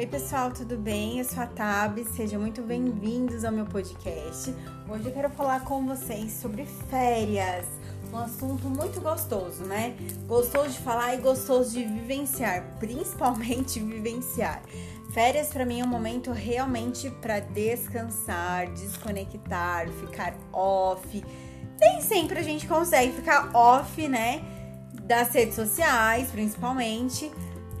Oi, pessoal, tudo bem? Eu sou a Tab, sejam muito bem-vindos ao meu podcast. Hoje eu quero falar com vocês sobre férias, um assunto muito gostoso, né? Gostoso de falar e gostoso de vivenciar, principalmente vivenciar. Férias para mim é um momento realmente para descansar, desconectar, ficar off. Nem sempre a gente consegue ficar off, né? Das redes sociais, principalmente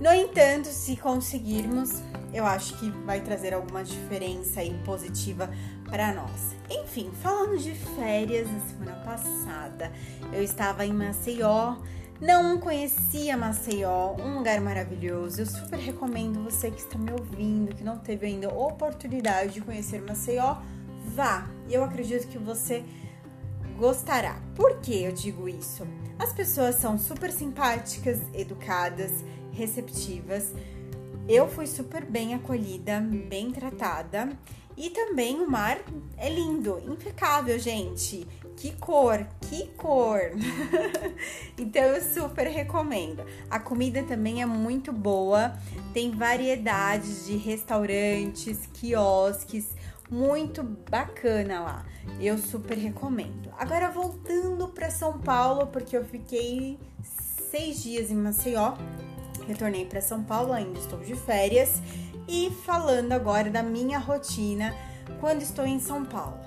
no entanto, se conseguirmos, eu acho que vai trazer alguma diferença aí positiva para nós. Enfim, falando de férias, na semana passada eu estava em Maceió. Não conhecia Maceió, um lugar maravilhoso. Eu super recomendo você que está me ouvindo, que não teve ainda oportunidade de conhecer Maceió, vá. Eu acredito que você gostará. Por que eu digo isso? As pessoas são super simpáticas, educadas receptivas. Eu fui super bem acolhida, bem tratada. E também o mar é lindo, impecável, gente. Que cor, que cor! então eu super recomendo. A comida também é muito boa, tem variedades de restaurantes, quiosques, muito bacana lá. Eu super recomendo. Agora voltando para São Paulo, porque eu fiquei seis dias em Maceió retornei para São Paulo, ainda estou de férias e falando agora da minha rotina quando estou em São Paulo.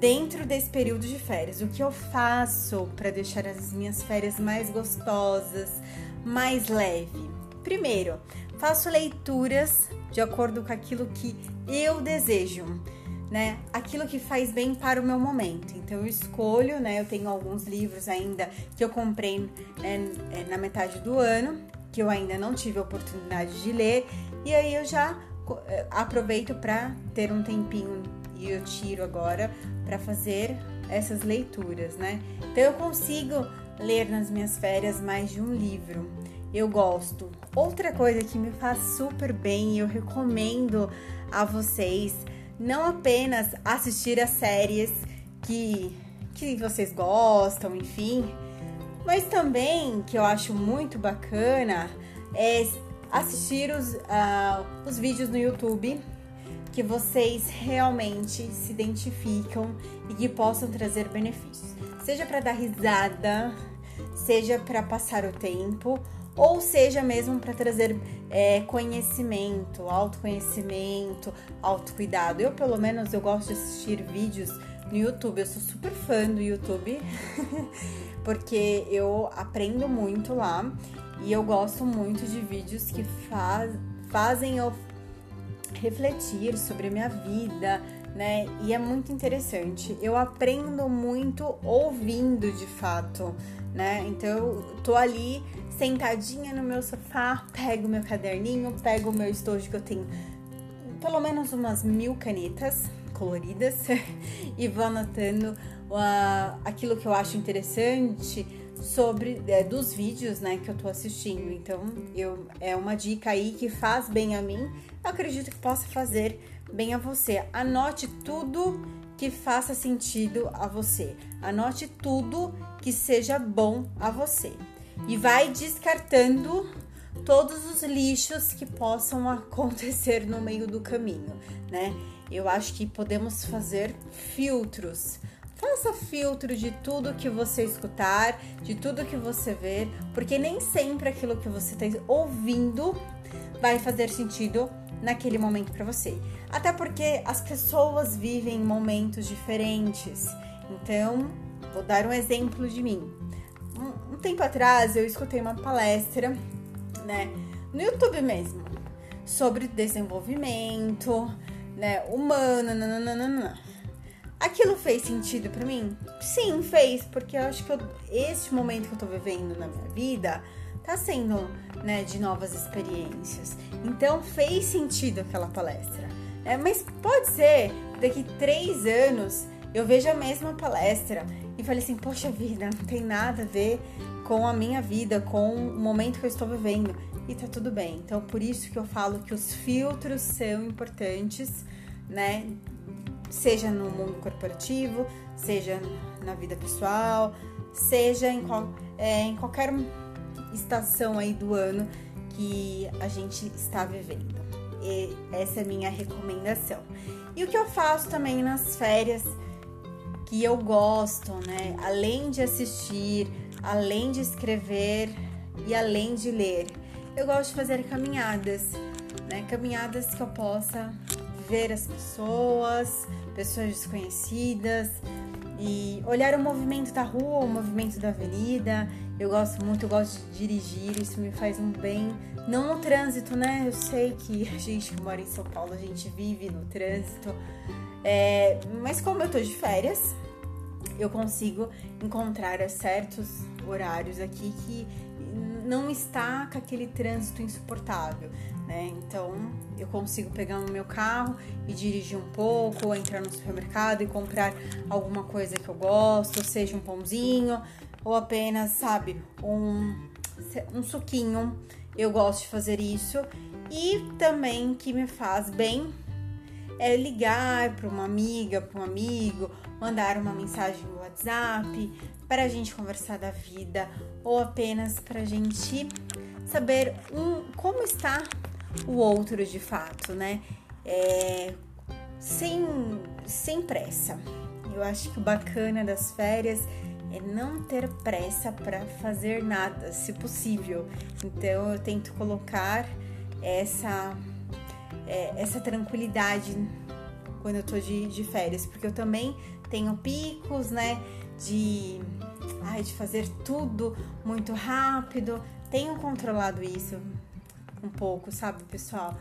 Dentro desse período de férias, o que eu faço para deixar as minhas férias mais gostosas, mais leve? Primeiro, faço leituras de acordo com aquilo que eu desejo, né? Aquilo que faz bem para o meu momento. Então eu escolho, né? Eu tenho alguns livros ainda que eu comprei é, na metade do ano que eu ainda não tive a oportunidade de ler, e aí eu já eh, aproveito para ter um tempinho e eu tiro agora para fazer essas leituras, né? Então eu consigo ler nas minhas férias mais de um livro. Eu gosto. Outra coisa que me faz super bem e eu recomendo a vocês não apenas assistir as séries que que vocês gostam, enfim, mas também, que eu acho muito bacana, é assistir os, uh, os vídeos no YouTube que vocês realmente se identificam e que possam trazer benefícios. Seja para dar risada, seja para passar o tempo, ou seja mesmo para trazer é, conhecimento, autoconhecimento, autocuidado. Eu, pelo menos, eu gosto de assistir vídeos no YouTube. Eu sou super fã do YouTube, porque eu aprendo muito lá e eu gosto muito de vídeos que faz, fazem eu refletir sobre a minha vida, né? E é muito interessante. Eu aprendo muito ouvindo de fato, né? Então eu tô ali sentadinha no meu sofá, pego meu caderninho, pego o meu estojo que eu tenho pelo menos umas mil canetas coloridas e vou anotando uh, aquilo que eu acho interessante sobre é, dos vídeos né, que eu tô assistindo. Então, eu, é uma dica aí que faz bem a mim. Eu acredito que possa fazer bem a você. Anote tudo que faça sentido a você. Anote tudo que seja bom a você. E vai descartando todos os lixos que possam acontecer no meio do caminho, né? Eu acho que podemos fazer filtros. Faça filtro de tudo que você escutar, de tudo que você ver, porque nem sempre aquilo que você está ouvindo vai fazer sentido naquele momento para você. Até porque as pessoas vivem momentos diferentes. Então, vou dar um exemplo de mim. Um, tempo atrás eu escutei uma palestra né? No YouTube mesmo, sobre desenvolvimento, né, humano, nananana. Aquilo fez sentido para mim? Sim, fez, porque eu acho que eu, esse momento que eu tô vivendo na minha vida tá sendo, né, de novas experiências. Então fez sentido aquela palestra. É, mas pode ser daqui três anos eu vejo a mesma palestra e falei assim, poxa vida, não tem nada a ver com a minha vida, com o momento que eu estou vivendo. E tá tudo bem. Então, por isso que eu falo que os filtros são importantes, né? Seja no mundo corporativo, seja na vida pessoal, seja em, qual, é, em qualquer estação aí do ano que a gente está vivendo. essa é a minha recomendação. E o que eu faço também nas férias que eu gosto, né? Além de assistir, além de escrever e além de ler, eu gosto de fazer caminhadas, né? Caminhadas que eu possa ver as pessoas, pessoas desconhecidas e olhar o movimento da rua, o movimento da avenida. Eu gosto muito, eu gosto de dirigir, isso me faz um bem. Não no trânsito, né? Eu sei que a gente que mora em São Paulo, a gente vive no trânsito. É, mas como eu tô de férias, eu consigo encontrar certos horários aqui que não está com aquele trânsito insuportável, né? Então eu consigo pegar no meu carro e dirigir um pouco, ou entrar no supermercado e comprar alguma coisa que eu gosto, seja um pãozinho ou apenas, sabe, um, um suquinho. Eu gosto de fazer isso e também que me faz bem é ligar para uma amiga, para um amigo, mandar uma mensagem no WhatsApp para a gente conversar da vida ou apenas para a gente saber um, como está o outro de fato, né? É, sem, sem pressa. Eu acho que o bacana das férias é não ter pressa para fazer nada, se possível. Então eu tento colocar essa é, essa tranquilidade quando eu tô de, de férias, porque eu também tenho picos, né? De, ai, de fazer tudo muito rápido. Tenho controlado isso um pouco, sabe, pessoal?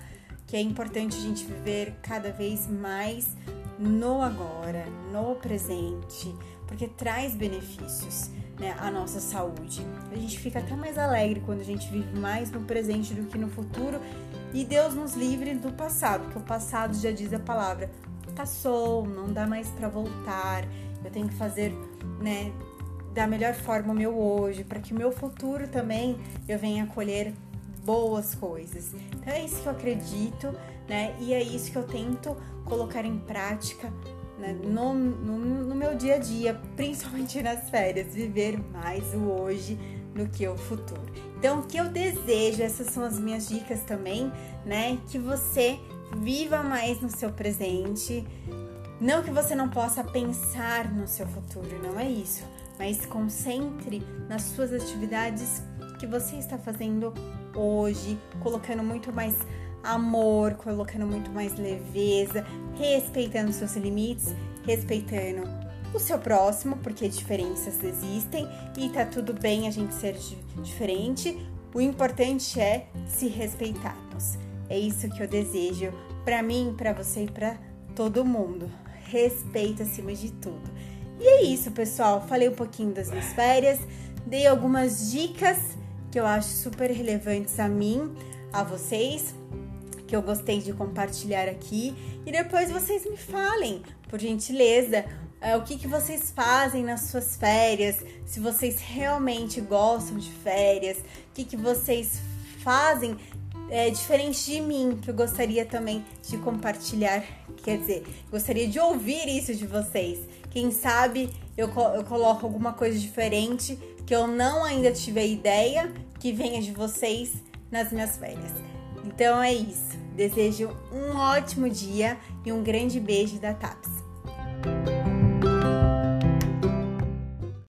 Que é importante a gente viver cada vez mais no agora, no presente, porque traz benefícios né, à nossa saúde. A gente fica até mais alegre quando a gente vive mais no presente do que no futuro e Deus nos livre do passado, porque o passado já diz a palavra, passou, não dá mais para voltar. Eu tenho que fazer, né, da melhor forma o meu hoje, para que o meu futuro também eu venha colher boas coisas. Então é isso que eu acredito, né? E é isso que eu tento colocar em prática né, no, no, no, meu dia a dia, principalmente nas férias, viver mais o hoje do que o futuro. Então, o que eu desejo, essas são as minhas dicas também, né? Que você viva mais no seu presente. Não que você não possa pensar no seu futuro, não é isso, mas concentre nas suas atividades que você está fazendo hoje, colocando muito mais amor, colocando muito mais leveza, respeitando seus limites, respeitando o seu próximo, porque diferenças existem e tá tudo bem a gente ser diferente. O importante é se respeitarmos. É isso que eu desejo para mim, para você e para todo mundo. Respeito acima de tudo. E é isso, pessoal. Falei um pouquinho das minhas férias, dei algumas dicas que eu acho super relevantes a mim, a vocês, que eu gostei de compartilhar aqui. E depois vocês me falem, por gentileza, é, o que, que vocês fazem nas suas férias, se vocês realmente gostam de férias, o que, que vocês fazem é, diferente de mim, que eu gostaria também de compartilhar. Quer dizer, gostaria de ouvir isso de vocês. Quem sabe eu, eu coloco alguma coisa diferente que eu não ainda tive a ideia que venha de vocês nas minhas férias. Então é isso. Desejo um ótimo dia e um grande beijo da TAPS.